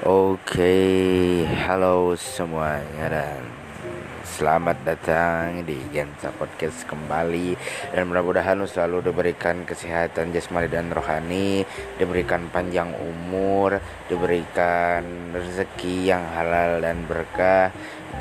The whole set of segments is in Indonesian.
Oke, halo semuanya dan selamat datang di Gensa Podcast kembali. Dan mudah-mudahan selalu diberikan kesehatan jasmani dan rohani, diberikan panjang umur, diberikan rezeki yang halal dan berkah,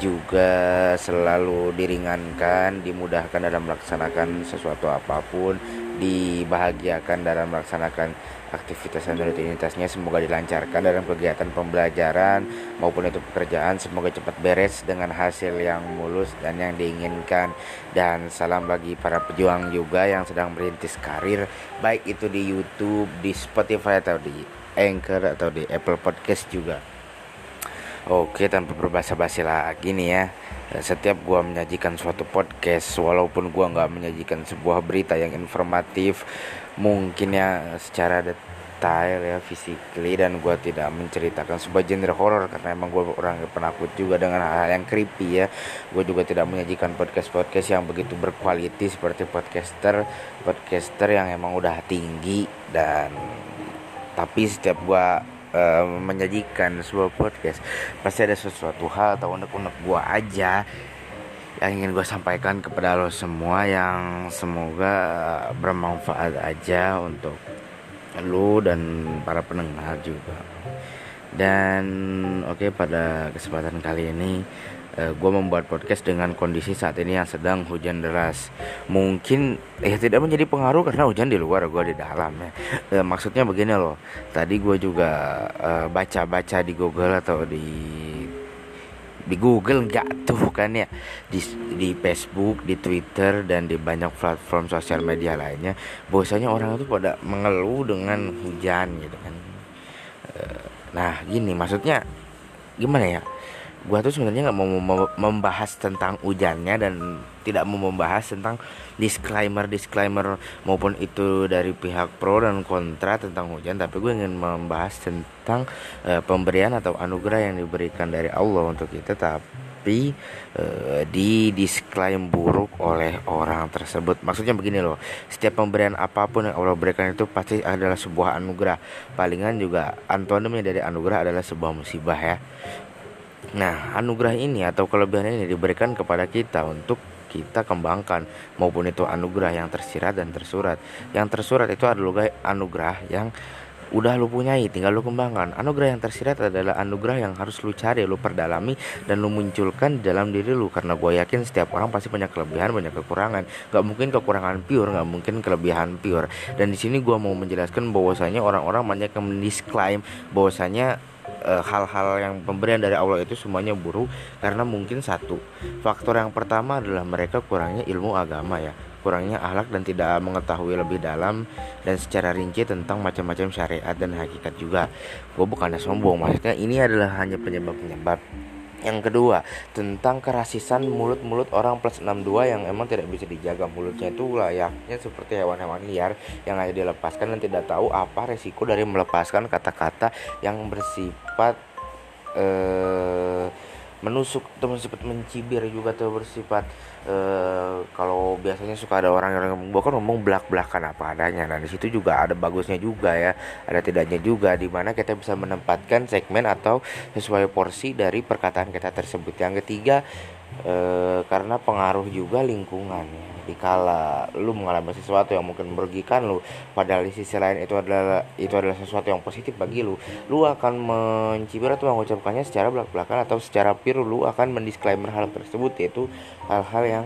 juga selalu diringankan, dimudahkan dalam melaksanakan sesuatu apa pun, dibahagiakan dalam melaksanakan aktivitas dan rutinitasnya. Semoga dilancarkan dalam kegiatan pembelajaran maupun itu pekerjaan. Semoga cepat beres dengan hasil yang mulus dan yang diinginkan. Dan salam bagi para pejuang juga yang sedang merintis karir baik itu di YouTube, di Spotify atau di Anchor atau di Apple Podcast juga. Oke, tanpa berbahasa basi lagi nih ya. Setiap gua menyajikan suatu podcast, walaupun gua nggak menyajikan sebuah berita yang informatif, mungkin ya secara detail ya physically dan gue tidak menceritakan sebuah genre horror karena emang gue orang yang penakut juga dengan hal-hal yang creepy ya gue juga tidak menyajikan podcast-podcast yang begitu berkualiti seperti podcaster podcaster yang emang udah tinggi dan tapi setiap gue uh, menyajikan sebuah podcast pasti ada sesuatu hal atau unek-unek gue aja yang ingin gue sampaikan kepada lo semua yang semoga bermanfaat aja untuk lo dan para pendengar juga. Dan oke okay, pada kesempatan kali ini uh, eh, gue membuat podcast dengan kondisi saat ini yang sedang hujan deras. Mungkin ya tidak menjadi pengaruh karena hujan di luar gue di dalam ya. Uh, maksudnya begini loh. Tadi gue juga uh, baca-baca di Google atau di di Google nggak tuh kan ya. Di di Facebook di Twitter dan di banyak platform sosial media lainnya bahwasanya orang itu pada mengeluh dengan hujan gitu kan. Eh, nah gini maksudnya gimana ya gua tuh sebenarnya nggak mau membahas tentang hujannya dan tidak mau membahas tentang disclaimer disclaimer maupun itu dari pihak pro dan kontra tentang hujan tapi gue ingin membahas tentang uh, pemberian atau anugerah yang diberikan dari Allah untuk kita tapi uh, di disclaim buruk oleh orang tersebut. Maksudnya begini loh setiap pemberian apa pun yang Allah berikan itu pasti adalah sebuah anugerah. Palingan juga antonimnya dari anugerah adalah sebuah musibah ya Nah, anugerah ini atau kelebihan ini diberikan kepada kita untuk kita kembangkan maupun itu anugerah yang tersirat dan tersurat. Yang tersurat itu adalah anugerah yang udah lu punyai tinggal lu kembangkan. Anugerah yang tersirat adalah anugerah yang harus lu cari lu perdalami dan lu munculkan di dalam diri lu. Karena gue yakin setiap orang pasti punya kelebihan banyak kekurangan. Gak mungkin kekurangan pure gak mungkin kelebihan pure. Dan di sini gue mau menjelaskan bahwasanya orang-orang banyak yang mendisklaim bahwasanya hal-hal uh, yang pemberian dari Allah itu semuanya buruk karena mungkin satu. Faktor yang pertama adalah mereka kurangnya ilmu agama ya. Kurangnya akhlak dan tidak mengetahui lebih dalam dan secara rinci tentang macam-macam syariat dan hakikat juga. Gue bukannya sombong maksudnya ini adalah hanya penyebab-penyebab yang kedua, tentang kerasisan mulut-mulut orang plus 62 yang emang tidak bisa dijaga. Mulutnya itu layaknya seperti hewan-hewan liar yang hanya dilepaskan dan tidak tahu apa resiko dari melepaskan kata-kata yang bersifat eh menusuk atau bersifat mencibir juga atau bersifat uh, kalau biasanya suka ada orang yang gue kan ngomong belak belakan apa adanya. Nah di situ juga ada bagusnya juga ya ada tidaknya juga di mana kita bisa menempatkan segmen atau sesuai porsi dari perkataan kita tersebut. Yang ketiga uh, karena pengaruh juga lingkungan ya. Dikala lu mengalami sesuatu yang mungkin merugikan lu padahal di sisi lain itu adalah itu adalah sesuatu yang positif bagi lu lu akan mencibir atau mengucapkannya secara belak-belakan atau secara pure lu akan mendisklaimer hal tersebut yaitu hal-hal yang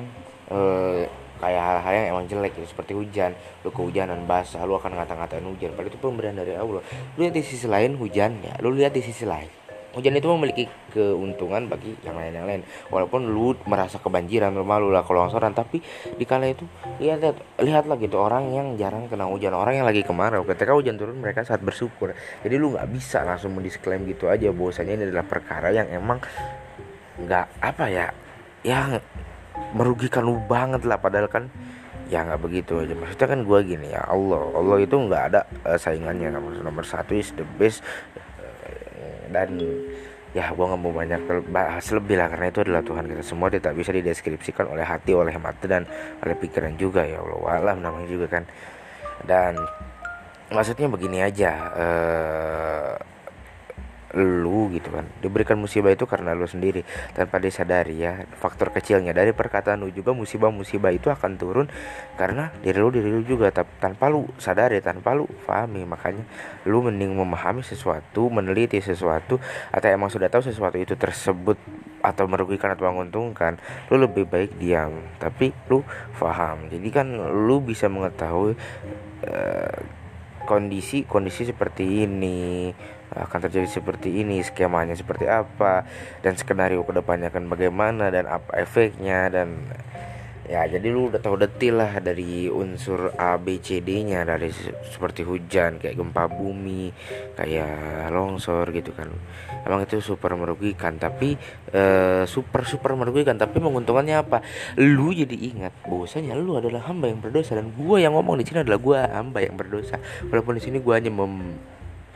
eh, kayak hal-hal yang emang jelek gitu seperti hujan lu kehujanan basah lu akan ngata-ngatain hujan. Padahal itu pemberian dari Allah. Lu lihat di sisi lain hujan ya lu lihat di sisi lain hujan itu memiliki keuntungan bagi yang lain yang lain. Walaupun lu merasa kebanjiran rumah lu lah kelongsoran tapi di kala itu lihat lihat lihatlah gitu orang yang jarang kena hujan orang yang lagi kemarau. Ketika hujan turun mereka saat bersyukur. Jadi lu nggak bisa langsung mendisklaim gitu aja bahwasanya ini adalah perkara yang emang nggak apa ya yang merugikan lu banget lah. Padahal kan ya nggak begitu aja. Maksudnya kan gue gini ya Allah Allah itu nggak ada uh, saingannya. Nomor nomor satu is the best dan ya gue nggak mau banyak bahas lebih lah karena itu adalah Tuhan kita semua tidak bisa dideskripsikan oleh hati oleh mata dan oleh pikiran juga ya Allah. Alam namanya juga kan. Dan maksudnya begini aja uh, lu gitu kan. Diberikan musibah itu karena lu sendiri. Tanpa disadari ya faktor kecilnya. Dari perkataan lu juga musibah-musibah itu akan turun karena diri lu diri lu juga. Tanpa lu sadari tanpa lu pahami makanya lu mending memahami sesuatu meneliti sesuatu atau emang sudah tahu sesuatu itu tersebut atau merugikan atau menguntungkan lu lebih baik diam. Tapi lu paham jadi kan lu bisa mengetahui uh, kondisi kondisi seperti ini akan terjadi seperti ini skemanya seperti apa dan skenario ke depannya akan bagaimana dan apa efeknya dan ya jadi lu udah tahu detil lah dari unsur A B C D nya dari seperti hujan kayak gempa bumi kayak longsor gitu kan. Emang itu super merugikan tapi uh, super super merugikan tapi menguntungkannya apa? Lu jadi ingat bahwasanya lu adalah hamba yang berdosa dan gua yang ngomong di sini adalah gua hamba yang berdosa. Walaupun di sini gua hanya mem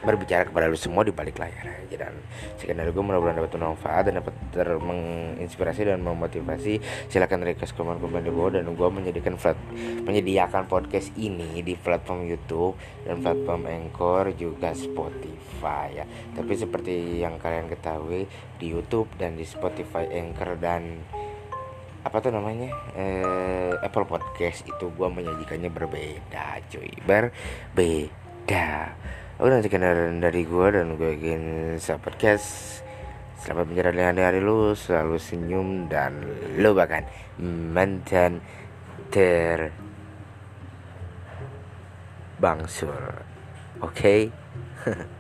berbicara kepada lu semua di balik layar aja. Dan sekian dari gue mudah-mudahan dapat manfaat dan dapat menginspirasi dan memotivasi. Silakan request komen komen di bawah dan gue menyediakan flat menyediakan podcast ini di platform YouTube dan platform Anchor juga Spotify ya. Tapi seperti yang kalian ketahui di YouTube dan di Spotify Anchor dan apa tuh namanya eh, Apple Podcast itu gue menyajikannya berbeda cuy. Berbeda Oke nanti sekian dari gue dan gue ingin sahabat podcast Selamat menjalani hari-hari lu Selalu senyum dan lu bahkan mantan ter bangsur Oke okay?